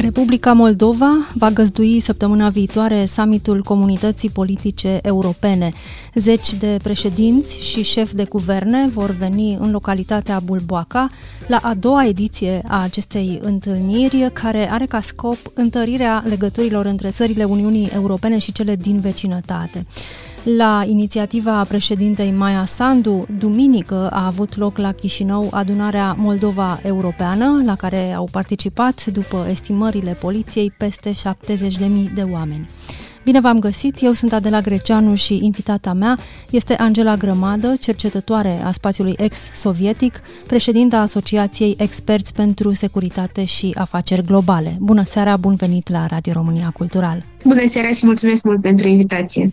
Republica Moldova va găzdui săptămâna viitoare summitul Comunității Politice Europene. Zeci de președinți și șefi de guverne vor veni în localitatea Bulboaca la a doua ediție a acestei întâlniri, care are ca scop întărirea legăturilor între țările Uniunii Europene și cele din vecinătate. La inițiativa președintei Maia Sandu, duminică a avut loc la Chișinău adunarea Moldova Europeană, la care au participat, după estimările poliției, peste 70.000 de oameni. Bine v-am găsit, eu sunt Adela Greceanu și invitata mea este Angela Grămadă, cercetătoare a spațiului ex-sovietic, președinta Asociației Experți pentru Securitate și Afaceri Globale. Bună seara, bun venit la Radio România Cultural! Bună seara și mulțumesc mult pentru invitație!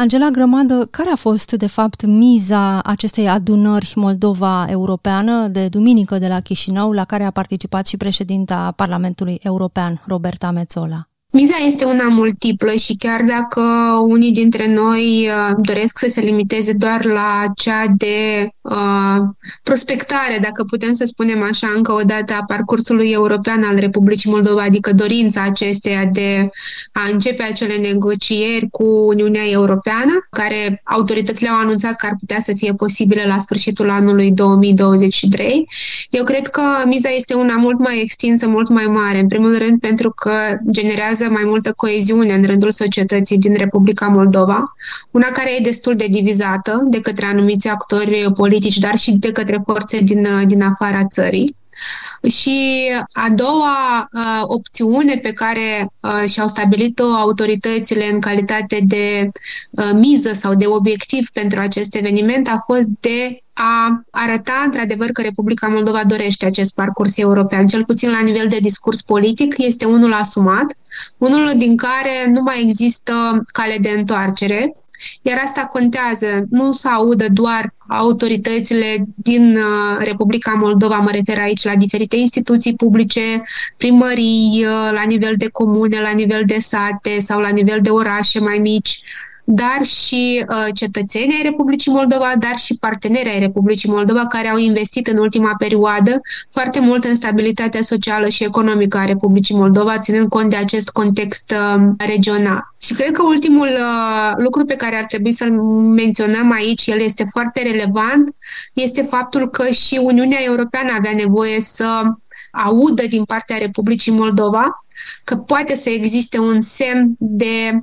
Angela Grămadă, care a fost, de fapt, miza acestei adunări Moldova Europeană de duminică de la Chișinău, la care a participat și președinta Parlamentului European, Roberta Mețola? Miza este una multiplă și chiar dacă unii dintre noi uh, doresc să se limiteze doar la cea de uh, prospectare, dacă putem să spunem așa, încă o dată a parcursului european al Republicii Moldova, adică dorința acesteia de a începe acele negocieri cu Uniunea Europeană, care autoritățile au anunțat că ar putea să fie posibile la sfârșitul anului 2023. Eu cred că miza este una mult mai extinsă, mult mai mare, în primul rând pentru că generează creează mai multă coeziune în rândul societății din Republica Moldova, una care e destul de divizată de către anumiți actori politici, dar și de către forțe din, din afara țării. Și a doua uh, opțiune pe care uh, și-au stabilit-o autoritățile în calitate de uh, miză sau de obiectiv pentru acest eveniment a fost de a arăta într-adevăr că Republica Moldova dorește acest parcurs european, cel puțin la nivel de discurs politic, este unul asumat, unul din care nu mai există cale de întoarcere, iar asta contează, nu să audă doar autoritățile din uh, Republica Moldova, mă refer aici la diferite instituții publice, primării, uh, la nivel de comune, la nivel de sate sau la nivel de orașe mai mici, dar și uh, cetățenii ai Republicii Moldova, dar și partenerii ai Republicii Moldova care au investit în ultima perioadă foarte mult în stabilitatea socială și economică a Republicii Moldova, ținând cont de acest context uh, regional. Și cred că ultimul uh, lucru pe care ar trebui să-l menționăm aici, el este foarte relevant, este faptul că și Uniunea Europeană avea nevoie să audă din partea Republicii Moldova că poate să existe un semn de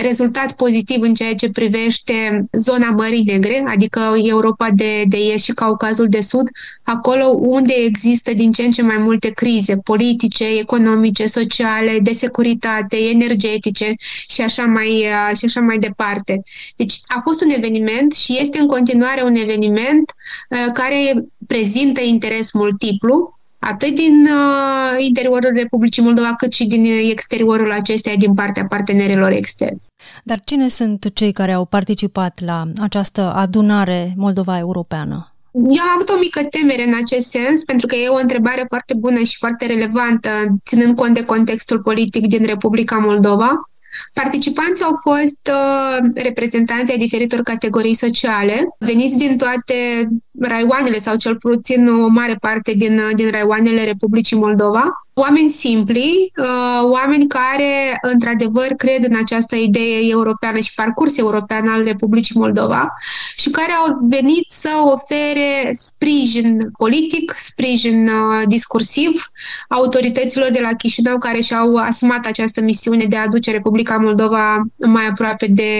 rezultat pozitiv în ceea ce privește zona Mării Negre, adică Europa de, de Est și Caucazul de Sud, acolo unde există din ce în ce mai multe crize politice, economice, sociale, de securitate, energetice și așa mai, și așa mai departe. Deci a fost un eveniment și este în continuare un eveniment uh, care prezintă interes multiplu, atât din uh, interiorul Republicii Moldova, cât și din exteriorul acesteia din partea partenerilor externi. Dar cine sunt cei care au participat la această adunare Moldova Europeană? Eu am avut o mică temere în acest sens, pentru că e o întrebare foarte bună și foarte relevantă, ținând cont de contextul politic din Republica Moldova. Participanții au fost uh, reprezentanții ai diferitor categorii sociale, veniți din toate raioanele sau cel puțin o mare parte din, din raioanele Republicii Moldova. Oameni simpli, uh, oameni care într-adevăr cred în această idee europeană și parcurs european al Republicii Moldova și care au venit să ofere sprijin politic, sprijin uh, discursiv autorităților de la Chișinău care și-au asumat această misiune de a aduce Republica Moldova mai aproape de,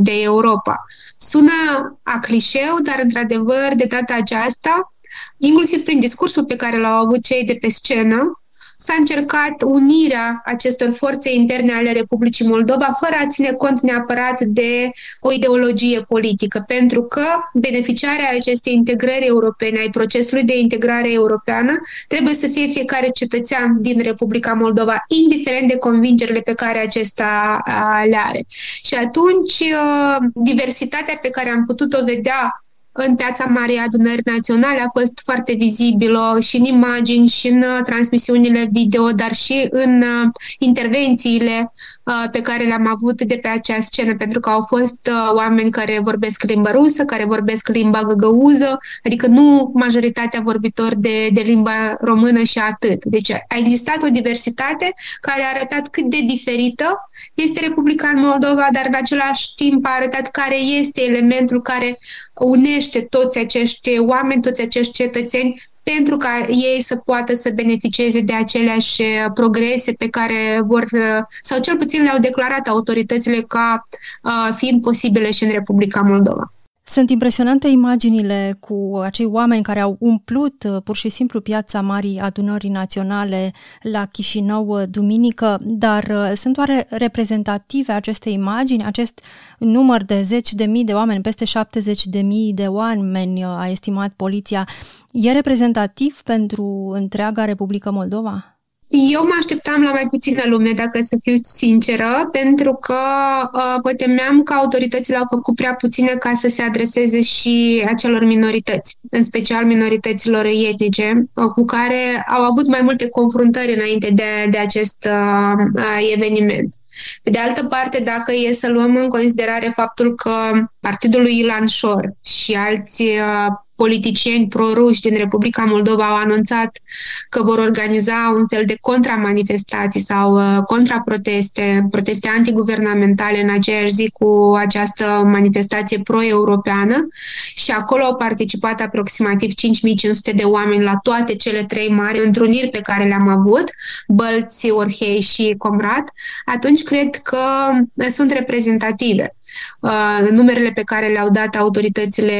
de Europa. Sună a clișeu, dar într-adevăr de data aceasta, inclusiv prin discursul pe care l-au avut cei de pe scenă, s-a încercat unirea acestor forțe interne ale Republicii Moldova fără a ține cont neapărat de o ideologie politică, pentru că beneficiarea acestei integrări europene, ai procesului de integrare europeană, trebuie să fie fiecare cetățean din Republica Moldova, indiferent de convingerile pe care acesta le are. Și atunci, diversitatea pe care am putut-o vedea în Piața Marii Adunări Naționale. A fost foarte vizibilă și în imagini și în uh, transmisiunile video, dar și în uh, intervențiile uh, pe care le-am avut de pe acea scenă, pentru că au fost oameni care vorbesc limba rusă, care vorbesc limba găgăuză, adică nu majoritatea vorbitori de, de limba română și atât. Deci a existat o diversitate care a arătat cât de diferită este Republica Moldova, dar în același timp a arătat care este elementul care unește toți acești oameni, toți acești cetățeni pentru ca ei să poată să beneficieze de aceleași progrese pe care vor, sau cel puțin le-au declarat autoritățile ca fiind posibile și în Republica Moldova. Sunt impresionante imaginile cu acei oameni care au umplut uh, pur și simplu piața Marii Adunării Naționale la Chișinău uh, duminică, dar uh, sunt oare reprezentative aceste imagini, acest număr de zeci de mii de oameni, peste 70 de mii de oameni, a estimat poliția, e reprezentativ pentru întreaga Republică Moldova? Eu mă așteptam la mai puțină lume, dacă să fiu sinceră, pentru că uh, mă temeam că autoritățile au făcut prea puține ca să se adreseze și acelor minorități, în special minorităților etnice, uh, cu care au avut mai multe confruntări înainte de, de acest uh, uh eveniment. Pe de altă parte, dacă e să luăm în considerare faptul că partidul lui Ilan Șor și alți uh, politicieni proruși din Republica Moldova au anunțat că vor organiza un fel de contramanifestații sau uh, contraproteste, proteste antiguvernamentale în aceeași zi cu această manifestație pro-europeană. Și acolo au participat aproximativ 5500 de oameni la toate cele trei mari întruniri pe care le-am avut, Bălți, Orhei și Comrat, atunci cred că sunt reprezentative. uh, numerele pe care le-au dat autoritățile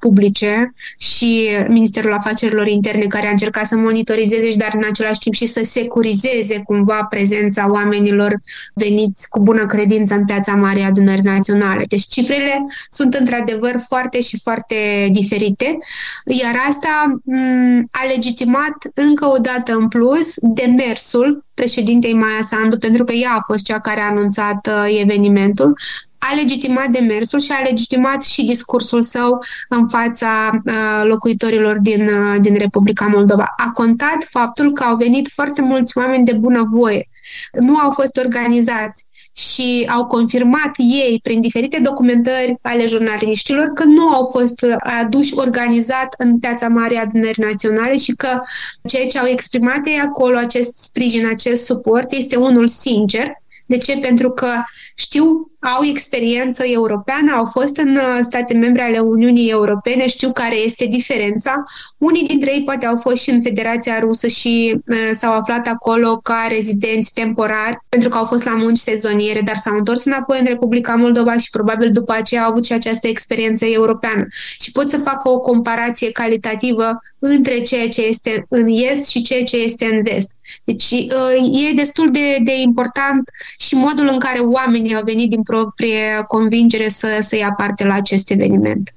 publice și Ministerul Afacerilor Interne care a încercat să monitorizeze și dar în același timp și să securizeze cumva prezența oamenilor veniți cu bună credință în piața Marii Adunări Naționale. Deci cifrele sunt într-adevăr foarte și foarte diferite, iar asta m- a legitimat încă o dată în plus demersul președintei Maia Sandu, pentru că ea a fost cea care a anunțat uh, evenimentul, a legitimat demersul și a legitimat și discursul său în fața uh, locuitorilor din, uh, din Republica Moldova. A contat faptul că au venit foarte mulți oameni de bunăvoie. Nu au fost organizați și au confirmat ei prin diferite documentări ale jurnaliștilor că nu au fost aduși organizat în Piața Mare Adunării Naționale și că ceea ce au exprimat ei acolo, acest sprijin, acest suport, este unul sincer. De ce? Pentru că știu au experiență europeană, au fost în uh, state membre ale Uniunii Europene, știu care este diferența. Unii dintre ei poate au fost și în Federația Rusă și uh, s-au aflat acolo ca rezidenți temporari, pentru că au fost la munci sezoniere, dar s-au întors înapoi în Republica Moldova și probabil după aceea au avut și această experiență europeană. Și pot să facă o comparație calitativă între ceea ce este în est și ceea ce este în vest. Deci uh, e destul de, de important și modul în care oamenii au venit din proprie convingere să, să ia parte la acest eveniment.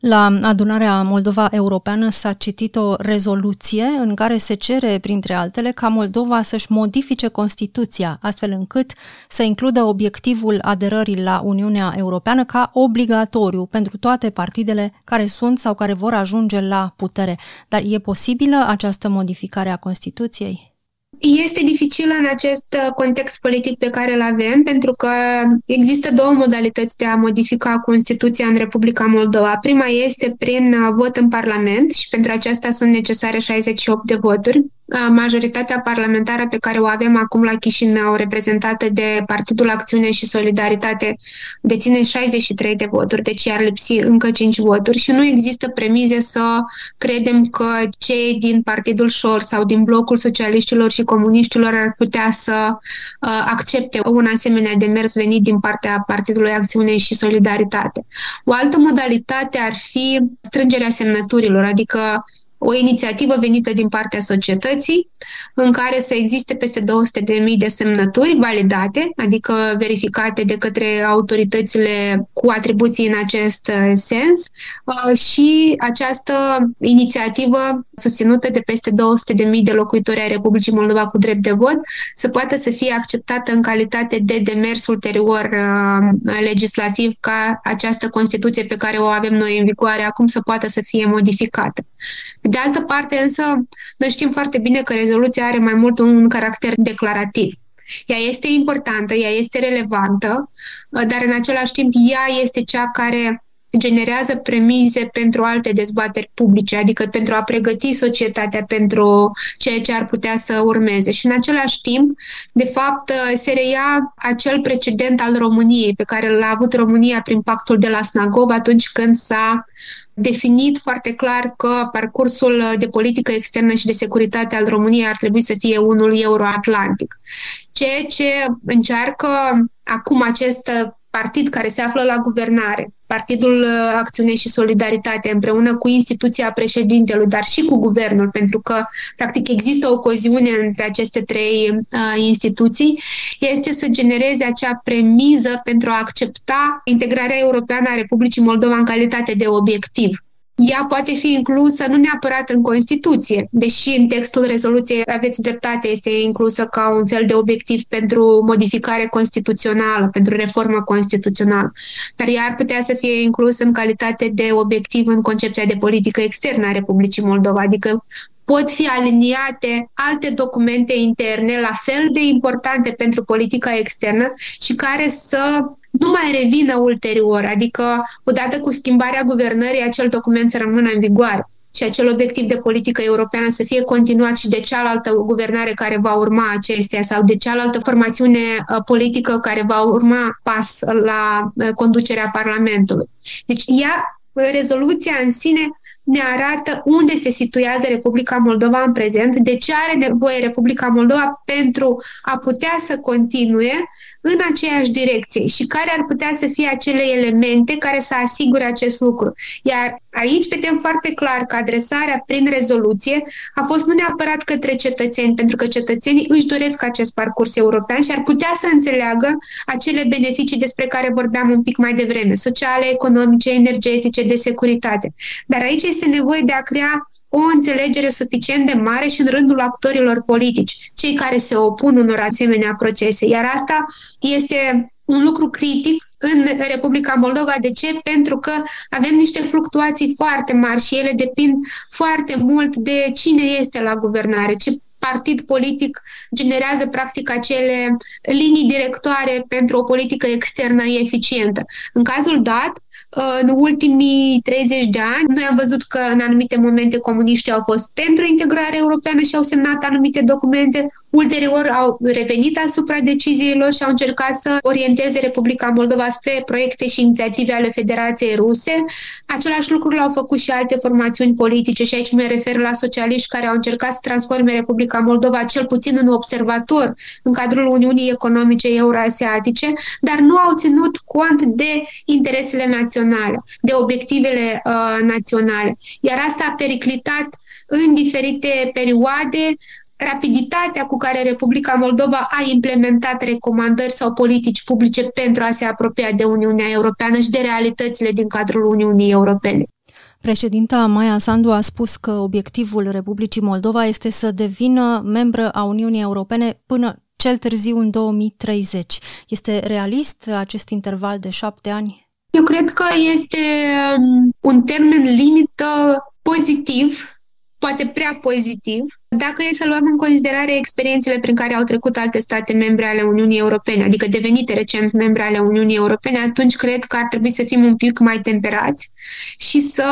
La adunarea Moldova Europeană s-a citit o rezoluție în care se cere, printre altele, ca Moldova să-și modifice Constituția, astfel încât să includă obiectivul aderării la Uniunea Europeană ca obligatoriu pentru toate partidele care sunt sau care vor ajunge la putere. Dar e posibilă această modificare a Constituției? Este dificil în acest uh, context politic pe care îl avem, pentru că există două modalități de a modifica Constituția în Republica Moldova. Prima este prin uh, vot în Parlament și pentru aceasta sunt necesare 68 de voturi majoritatea parlamentară pe care o avem acum la Chișinău, reprezentată de Partidul Acțiune și Solidaritate, deține 63 de voturi, deci ar lipsi încă 5 voturi și nu există premize să credem că cei din Partidul Șor sau din blocul socialiștilor și comuniștilor ar putea să uh, accepte un asemenea demers venit din partea Partidului Acțiune și Solidaritate. O altă modalitate ar fi strângerea semnăturilor, adică o inițiativă venită din partea societății în care să existe peste 200.000 de semnături validate, adică verificate de către autoritățile cu atribuții în acest uh, sens uh, și această inițiativă susținută de peste 200.000 de locuitori ai Republicii Moldova cu drept de vot să poată să fie acceptată în calitate de demers ulterior uh, legislativ ca această Constituție pe care o avem noi în vigoare acum să poată să fie modificată. De altă parte, însă, noi știm foarte bine că rezoluția are mai mult un caracter declarativ. Ea este importantă, ea este relevantă, dar în același timp ea este cea care generează premize pentru alte dezbateri publice, adică pentru a pregăti societatea pentru ceea ce ar putea să urmeze. Și în același timp, de fapt, se reia acel precedent al României, pe care l-a avut România prin pactul de la Snagov atunci când s-a definit foarte clar că parcursul de politică externă și de securitate al României ar trebui să fie unul euroatlantic. Ceea ce încearcă acum acest partid care se află la guvernare, Partidul uh, Acțiune și Solidaritate, împreună cu instituția președintelui, dar și cu guvernul, pentru că, practic, există o coziune între aceste trei uh, instituții, este să genereze acea premiză pentru a accepta integrarea europeană a Republicii Moldova în calitate de obiectiv ea poate fi inclusă nu neapărat în Constituție, deși în textul rezoluției aveți dreptate, este inclusă ca un fel de obiectiv pentru modificare constituțională, pentru reformă constituțională, dar ea ar putea să fie inclusă în calitate de obiectiv în concepția de politică externă a Republicii Moldova, adică pot fi aliniate alte documente interne la fel de importante pentru politica externă și care să nu mai revină ulterior, adică odată cu schimbarea guvernării acel document să rămână în vigoare și acel obiectiv de politică europeană să fie continuat și de cealaltă guvernare care va urma acestea sau de cealaltă formațiune uh, politică care va urma pas la uh, conducerea Parlamentului. Deci ea, rezoluția în sine ne arată unde se situează Republica Moldova în prezent, de ce are nevoie Republica Moldova pentru a putea să continue în aceeași direcție și care ar putea să fie acele elemente care să asigure acest lucru. Iar aici vedem foarte clar că adresarea prin rezoluție a fost nu neapărat către cetățeni, pentru că cetățenii își doresc acest parcurs european și ar putea să înțeleagă acele beneficii despre care vorbeam un pic mai devreme, sociale, economice, energetice, de securitate. Dar aici este nevoie de a crea o înțelegere suficient de mare și în rândul actorilor politici, cei care se opun unor asemenea procese. Iar asta este un lucru critic în Republica Moldova. De ce? Pentru că avem niște fluctuații foarte mari și ele depind foarte mult de cine este la guvernare, ce partid politic generează practic acele linii directoare pentru o politică externă eficientă. În cazul dat, în ultimii 30 de ani, noi am văzut că în anumite momente comuniștii au fost pentru integrarea europeană și au semnat anumite documente, ulterior au revenit asupra deciziilor și au încercat să orienteze Republica Moldova spre proiecte și inițiative ale Federației Ruse. Același lucru l-au făcut și alte formațiuni politice și aici mă refer la socialiști care au încercat să transforme Republica Moldova cel puțin în observator în cadrul Uniunii Economice Euroasiatice, dar nu au ținut cont de interesele naționale națională, de obiectivele uh, naționale. Iar asta a periclitat în diferite perioade rapiditatea cu care Republica Moldova a implementat recomandări sau politici publice pentru a se apropia de Uniunea Europeană și de realitățile din cadrul Uniunii Europene. Președinta Maia Sandu a spus că obiectivul Republicii Moldova este să devină membră a Uniunii Europene până cel târziu în 2030. Este realist acest interval de șapte ani? Eu cred că este um, un termen limită pozitiv, poate prea pozitiv, dacă e să luăm în considerare experiențele prin care au trecut alte state membre ale Uniunii Europene, adică devenite recent membre ale Uniunii Europene, atunci cred că ar trebui să fim un pic mai temperați și să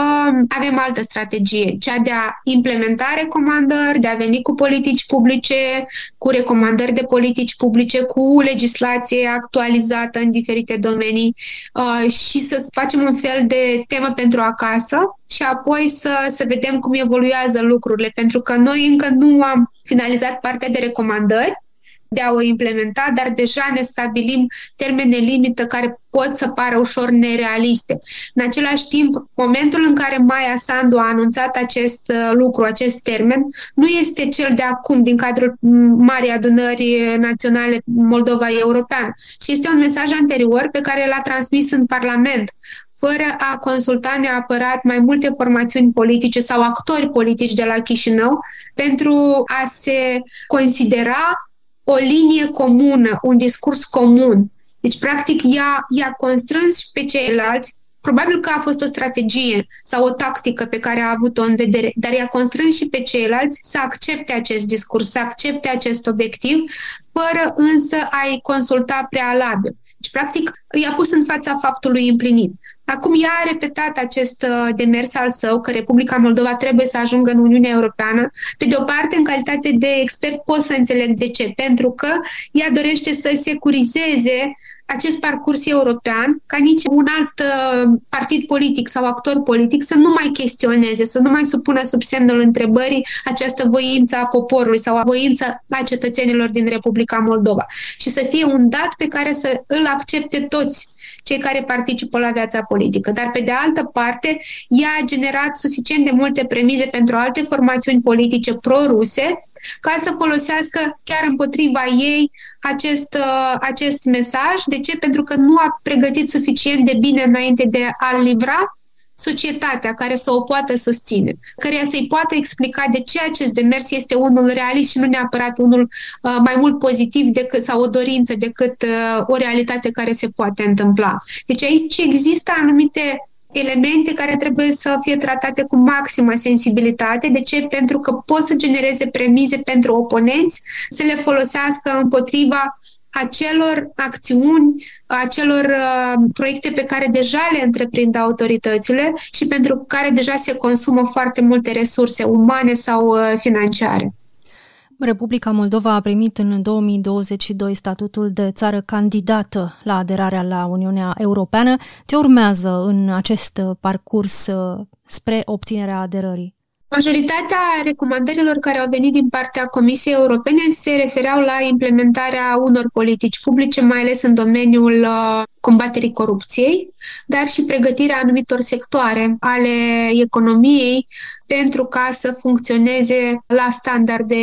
avem altă strategie, cea de a implementa recomandări, de a veni cu politici publice, cu recomandări de politici publice, cu legislație actualizată în diferite domenii uh, și să facem un fel de temă pentru acasă și apoi să, să vedem cum evoluează lucrurile, pentru că noi încă nu am finalizat partea de recomandări, de a o implementa, dar deja ne stabilim termene limită care pot să pară ușor nerealiste. În același timp, momentul în care Maia Sandu a anunțat acest uh, lucru, acest termen, nu este cel de acum din cadrul Marii Adunări Naționale Moldova Europeană, ci este un mesaj anterior pe care l-a transmis în Parlament fără a consulta neapărat mai multe formațiuni politice sau actori politici de la Chișinău pentru a se considera o linie comună, un discurs comun. Deci, practic, ea, ea constrâns pe ceilalți Probabil că a fost o strategie sau o tactică pe care a avut-o în vedere, dar i-a constrâns și pe ceilalți să accepte acest discurs, să accepte acest obiectiv, fără însă a-i consulta prealabil. Deci, practic, i-a pus în fața faptului împlinit. Acum ea a repetat acest uh, demers al său, că Republica Moldova trebuie să ajungă în Uniunea Europeană. Pe de o parte, în calitate de expert, pot să înțeleg de ce. Pentru că ea dorește să securizeze acest parcurs european, ca nici un alt uh, partid politic sau actor politic să nu mai chestioneze, să nu mai supună sub semnul întrebării această voință a poporului sau a voință a cetățenilor din Republica Moldova și să fie un dat pe care să îl accepte toți cei care participă la viața politică. Dar, pe de altă parte, ea a generat suficient de multe premize pentru alte formațiuni politice pro-ruse ca să folosească chiar împotriva ei acest, uh, acest mesaj. De ce? Pentru că nu a pregătit suficient de bine înainte de a-l livra societatea care să o poată susține, care să-i poată explica de ce acest demers este unul realist și nu neapărat unul uh, mai mult pozitiv decât sau o dorință decât uh, o realitate care se poate întâmpla. Deci aici există anumite elemente care trebuie să fie tratate cu maximă sensibilitate. De ce? Pentru că pot să genereze premize pentru oponenți, să le folosească împotriva acelor acțiuni, acelor uh, proiecte pe care deja le întreprind autoritățile și pentru care deja se consumă foarte multe resurse umane sau uh, financiare. Republica Moldova a primit în 2022 statutul de țară candidată la aderarea la Uniunea Europeană. Ce urmează în acest parcurs uh, spre obținerea aderării? Majoritatea recomandărilor care au venit din partea Comisiei Europene se refereau la implementarea unor politici publice, mai ales în domeniul uh, combaterii corupției, dar și pregătirea anumitor sectoare ale economiei pentru ca să funcționeze la standarde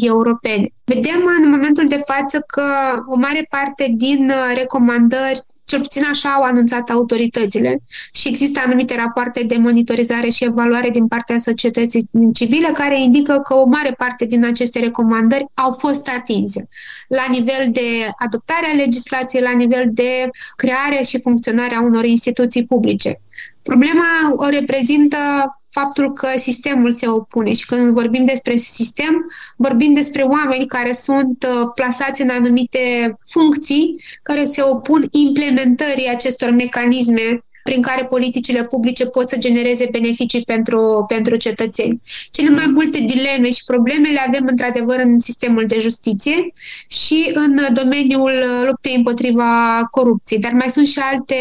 europene. Vedem în momentul de față că o mare parte din uh, recomandări cel puțin așa au anunțat autoritățile și există anumite rapoarte de monitorizare și evaluare din partea societății civile care indică că o mare parte din aceste recomandări au fost atinse la nivel de adoptare a legislației, la nivel de creare și funcționarea unor instituții publice. Problema o reprezintă faptul că sistemul se opune și când vorbim despre sistem, vorbim despre oameni care sunt uh, plasați în anumite funcții care se opun implementării acestor mecanisme prin care politicile publice pot să genereze beneficii pentru, pentru cetățeni. Cele mai multe dileme și probleme le avem într-adevăr în sistemul de justiție și în domeniul luptei împotriva corupției, dar mai sunt și alte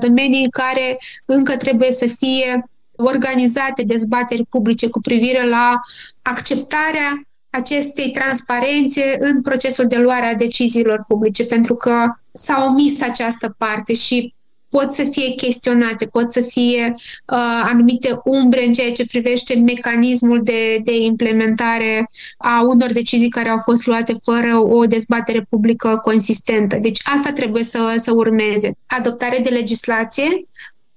domenii care încă trebuie să fie organizate dezbateri publice cu privire la acceptarea acestei transparențe în procesul de luare a deciziilor publice, pentru că s-a omis această parte și pot să fie chestionate, pot să fie uh, anumite umbre în ceea ce privește mecanismul de, de implementare a unor decizii care au fost luate fără o dezbatere publică consistentă. Deci asta trebuie să, să urmeze. Adoptare de legislație,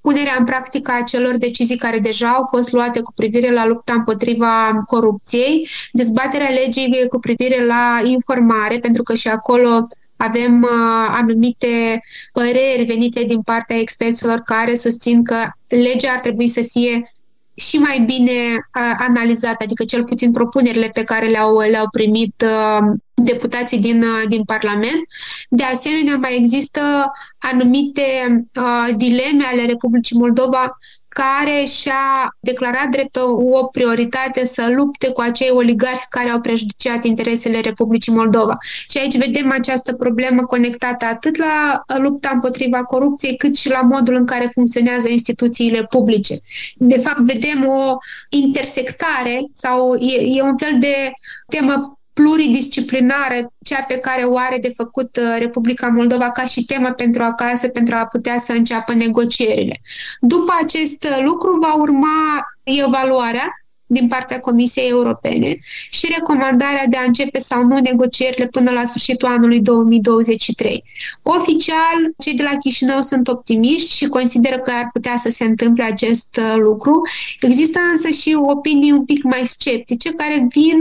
punerea în practică a celor decizii care deja au fost luate cu privire la lupta împotriva corupției, dezbaterea legii cu privire la informare, pentru că și acolo avem uh, anumite păreri venite din partea experților care susțin că legea ar trebui să fie și mai bine uh, analizată, adică cel puțin propunerile pe care le-au, le-au primit uh, deputații din, uh, din Parlament. De asemenea, mai există anumite uh, dileme ale Republicii Moldova care și-a declarat drept o, o prioritate să lupte cu acei oligarhi care au prejudiciat interesele Republicii Moldova. Și aici vedem această problemă conectată atât la lupta împotriva corupției, cât și la modul în care funcționează instituțiile publice. De fapt, vedem o intersectare sau e, e un fel de temă pluridisciplinară, cea pe care o are de făcut uh, Republica Moldova ca și temă pentru acasă, pentru a putea să înceapă negocierile. După acest lucru va urma evaluarea din partea Comisiei Europene și recomandarea de a începe sau nu negocierile până la sfârșitul anului 2023. Oficial, cei de la Chișinău sunt optimiști și consideră că ar putea să se întâmple acest uh, lucru. Există însă și opinii un pic mai sceptice care vin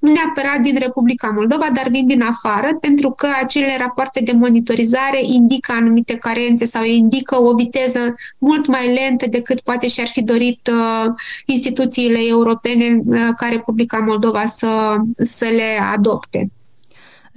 nu neapărat din Republica Moldova, dar vin din afară, pentru că acele rapoarte de monitorizare indică anumite carențe sau indică o viteză mult mai lentă decât poate și-ar fi dorit uh, instituțiile europene europene uh, ca Republica Moldova să, să le adopte.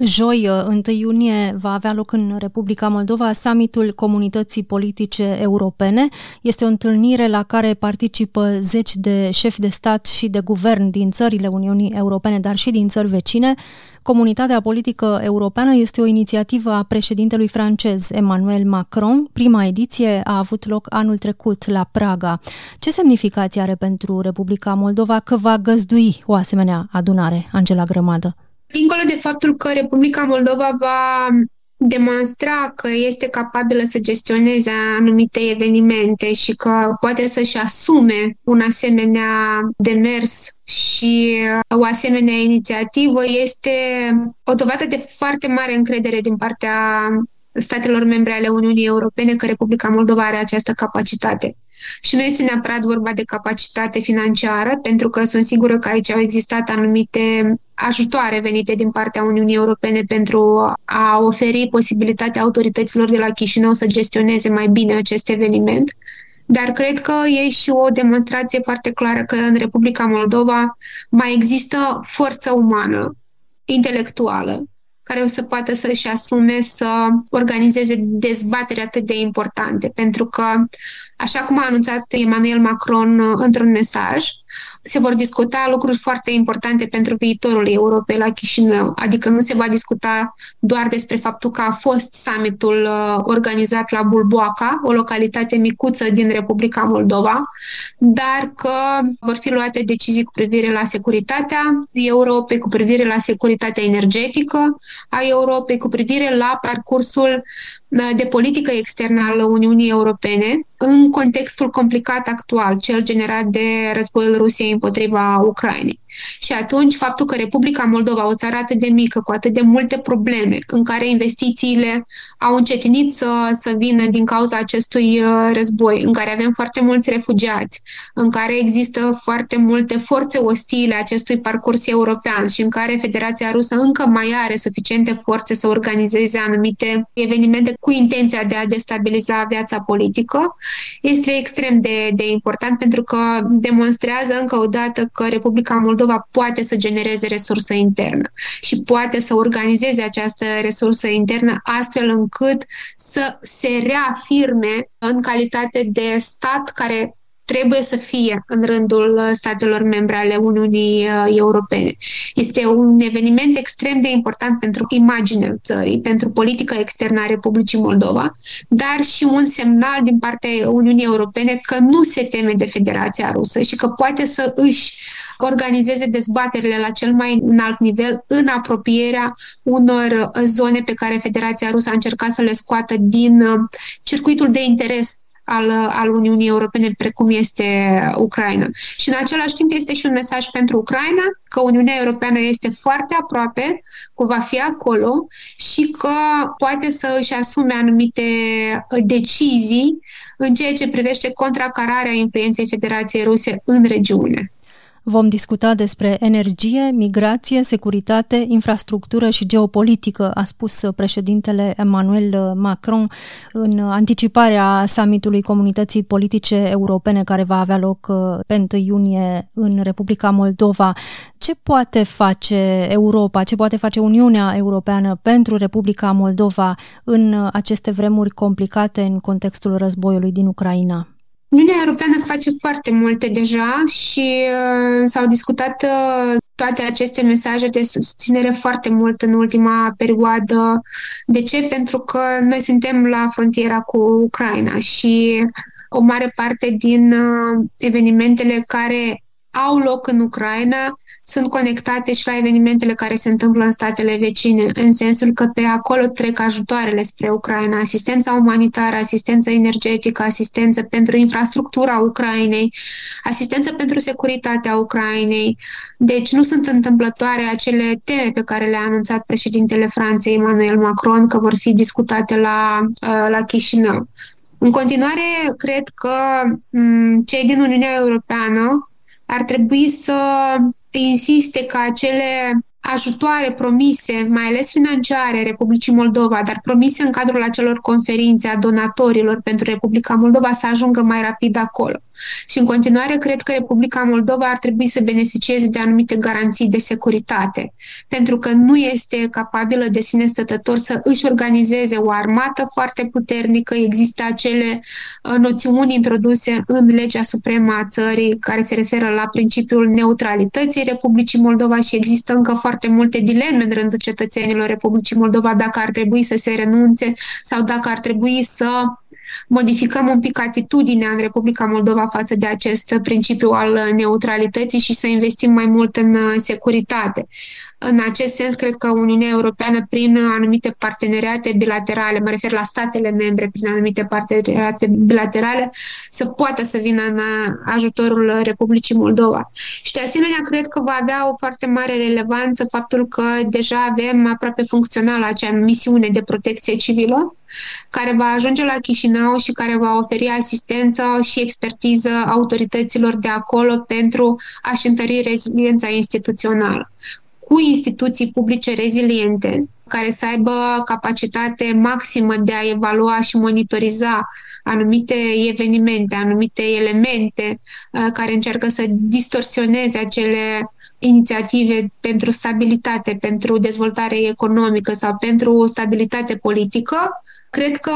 Joi, 1 uh, iunie, va avea loc în Republica Moldova summitul Comunității Politice Europene. Este o întâlnire la care participă zeci de șefi de stat și de guvern din țările Uniunii Europene, dar și din țări vecine. Comunitatea politică europeană este o inițiativă a președintelui francez Emmanuel Macron. Prima ediție a avut loc anul trecut la Praga. Ce semnificație are pentru Republica Moldova că va găzdui o asemenea adunare, Angela Grămadă? Dincolo de faptul că Republica Moldova va demonstra că este capabilă să gestioneze anumite evenimente și că poate să-și asume un asemenea demers și o asemenea inițiativă este o dovadă de foarte mare încredere din partea statelor membre ale Uniunii Europene că Republica Moldova are această capacitate. Și nu este neapărat vorba de capacitate financiară, pentru că sunt sigură că aici au existat anumite ajutoare venite din partea Uniunii Europene pentru a oferi posibilitatea autorităților de la Chișinău să gestioneze mai bine acest eveniment. Dar cred că e și o demonstrație foarte clară că în Republica Moldova mai există forță umană, intelectuală, care o să poată să-și asume să organizeze dezbateri atât de importante. Pentru că, așa cum a anunțat Emmanuel Macron uh, într-un mesaj, se vor discuta lucruri foarte importante pentru viitorul Europei la Chișinău. Adică nu se va discuta doar despre faptul că a fost summitul uh, organizat la Bulboaca, o localitate micuță din Republica Moldova, dar că vor fi luate decizii cu privire la securitatea Europei, cu privire la securitatea energetică a Europei, cu privire la parcursul uh, de politică externă al Uniunii Europene în contextul complicat actual, cel generat de războiul Rusiei împotriva Ucrainei. Și atunci, faptul că Republica Moldova, o țară atât de mică, cu atât de multe probleme, în care investițiile au încetinit să, să vină din cauza acestui uh, război, în care avem foarte mulți refugiați, în care există foarte multe forțe ostile acestui parcurs european și în care Federația Rusă încă mai are suficiente forțe să organizeze anumite evenimente cu intenția de a destabiliza viața politică, este extrem de, de important pentru că demonstrează încă o dată că Republica Moldova Moldova poate să genereze resursă internă și poate să organizeze această resursă internă astfel încât să se reafirme în calitate de stat care trebuie să fie în rândul statelor membre ale Uniunii uh, Europene. Este un eveniment extrem de important pentru imaginea țării, pentru politica externă a Republicii Moldova, dar și un semnal din partea Uniunii Europene că nu se teme de Federația Rusă și că poate să își organizeze dezbaterile la cel mai înalt nivel în apropierea unor zone pe care Federația Rusă a încercat să le scoată din uh, circuitul de interes al, al Uniunii Europene, precum este Ucraina. Și în același timp este și un mesaj pentru Ucraina că Uniunea Europeană este foarte aproape, că va fi acolo și că poate să își asume anumite decizii în ceea ce privește contracararea influenței Federației Ruse în regiune. Vom discuta despre energie, migrație, securitate, infrastructură și geopolitică, a spus președintele Emmanuel Macron în anticiparea summitului Comunității Politice Europene care va avea loc uh, pe 1 iunie în Republica Moldova. Ce poate face Europa, ce poate face Uniunea Europeană pentru Republica Moldova în aceste vremuri complicate în contextul războiului din Ucraina? Uniunea Europeană face foarte multe deja și uh, s-au discutat uh, toate aceste mesaje de susținere foarte mult în ultima perioadă. De ce? Pentru că noi suntem la frontiera cu Ucraina și o mare parte din uh, evenimentele care au loc în Ucraina sunt conectate și la evenimentele care se întâmplă în statele vecine, în sensul că pe acolo trec ajutoarele spre Ucraina, asistența umanitară, asistență energetică, asistență pentru infrastructura Ucrainei, asistență pentru securitatea Ucrainei. Deci nu sunt întâmplătoare acele teme pe care le-a anunțat președintele Franței, Emmanuel Macron, că vor fi discutate la, uh, la Chișinău. În continuare, cred că mm, cei din Uniunea Europeană ar trebui să insiste ca acele ajutoare promise, mai ales financiare, Republicii Moldova, dar promise în cadrul acelor conferințe a donatorilor pentru Republica Moldova să ajungă mai rapid acolo. Și în continuare cred că Republica Moldova ar trebui să beneficieze de anumite garanții de securitate, pentru că nu este capabilă de sine stătător să își organizeze o armată foarte puternică. Există acele uh, noțiuni introduse în legea supremă a țării care se referă la principiul neutralității Republicii Moldova și există încă foarte multe dileme în rândul cetățenilor Republicii Moldova dacă ar trebui să se renunțe sau dacă ar trebui să modificăm un pic atitudinea în Republica Moldova față de acest principiu al neutralității și să investim mai mult în uh, securitate. În acest sens, cred că Uniunea Europeană, prin anumite parteneriate bilaterale, mă refer la statele membre, prin anumite parteneriate bilaterale, să poată să vină în uh, ajutorul Republicii Moldova. Și de asemenea, cred că va avea o foarte mare relevanță faptul că deja avem aproape funcțională acea misiune de protecție civilă, care va ajunge la Chișinău și care va oferi asistență și expertiză autorităților de acolo pentru a-și întări reziliența instituțională. Cu instituții publice reziliente, care să aibă capacitate maximă de a evalua și monitoriza anumite evenimente, anumite elemente uh, care încearcă să distorsioneze acele inițiative pentru stabilitate, pentru dezvoltare economică sau pentru stabilitate politică, cred că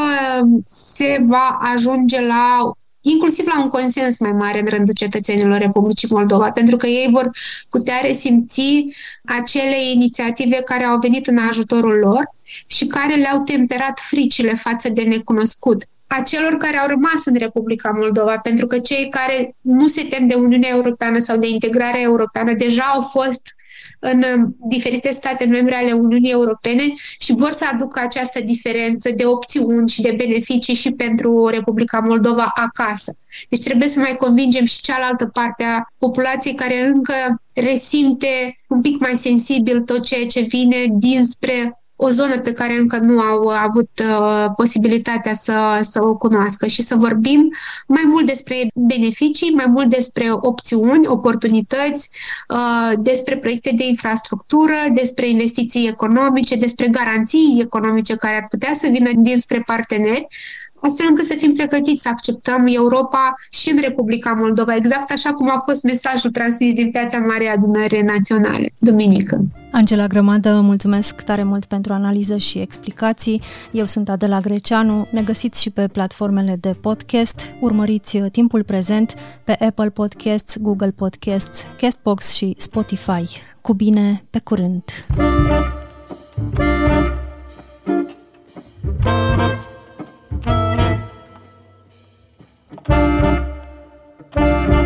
se va ajunge la inclusiv la un consens mai mare în rândul cetățenilor Republicii Moldova, pentru că ei vor putea resimți acele inițiative care au venit în ajutorul lor și care le-au temperat fricile față de necunoscut a celor care au rămas în Republica Moldova, pentru că cei care nu se tem de Uniunea Europeană sau de integrarea europeană deja au fost în um, diferite state membre ale Uniunii Europene și vor să aducă această diferență de opțiuni și de beneficii și pentru Republica Moldova acasă. Deci trebuie să mai convingem și cealaltă parte a populației care încă resimte un pic mai sensibil tot ceea ce vine dinspre o zonă pe care încă nu au avut uh, posibilitatea să, să o cunoască și să vorbim mai mult despre beneficii, mai mult despre opțiuni, oportunități, uh, despre proiecte de infrastructură, despre investiții economice, despre garanții economice care ar putea să vină dinspre parteneri, astfel încât să fim pregătiți să acceptăm Europa și în Republica Moldova, exact așa cum a fost mesajul transmis din Piața Mare Adunării Naționale, duminică. Angela Grămadă, mulțumesc tare mult pentru analiză și explicații. Eu sunt Adela Greceanu, ne găsiți și pe platformele de podcast, urmăriți timpul prezent pe Apple Podcasts, Google Podcasts, Castbox și Spotify. Cu bine, pe curând! Thank you. Thank you. Thank you.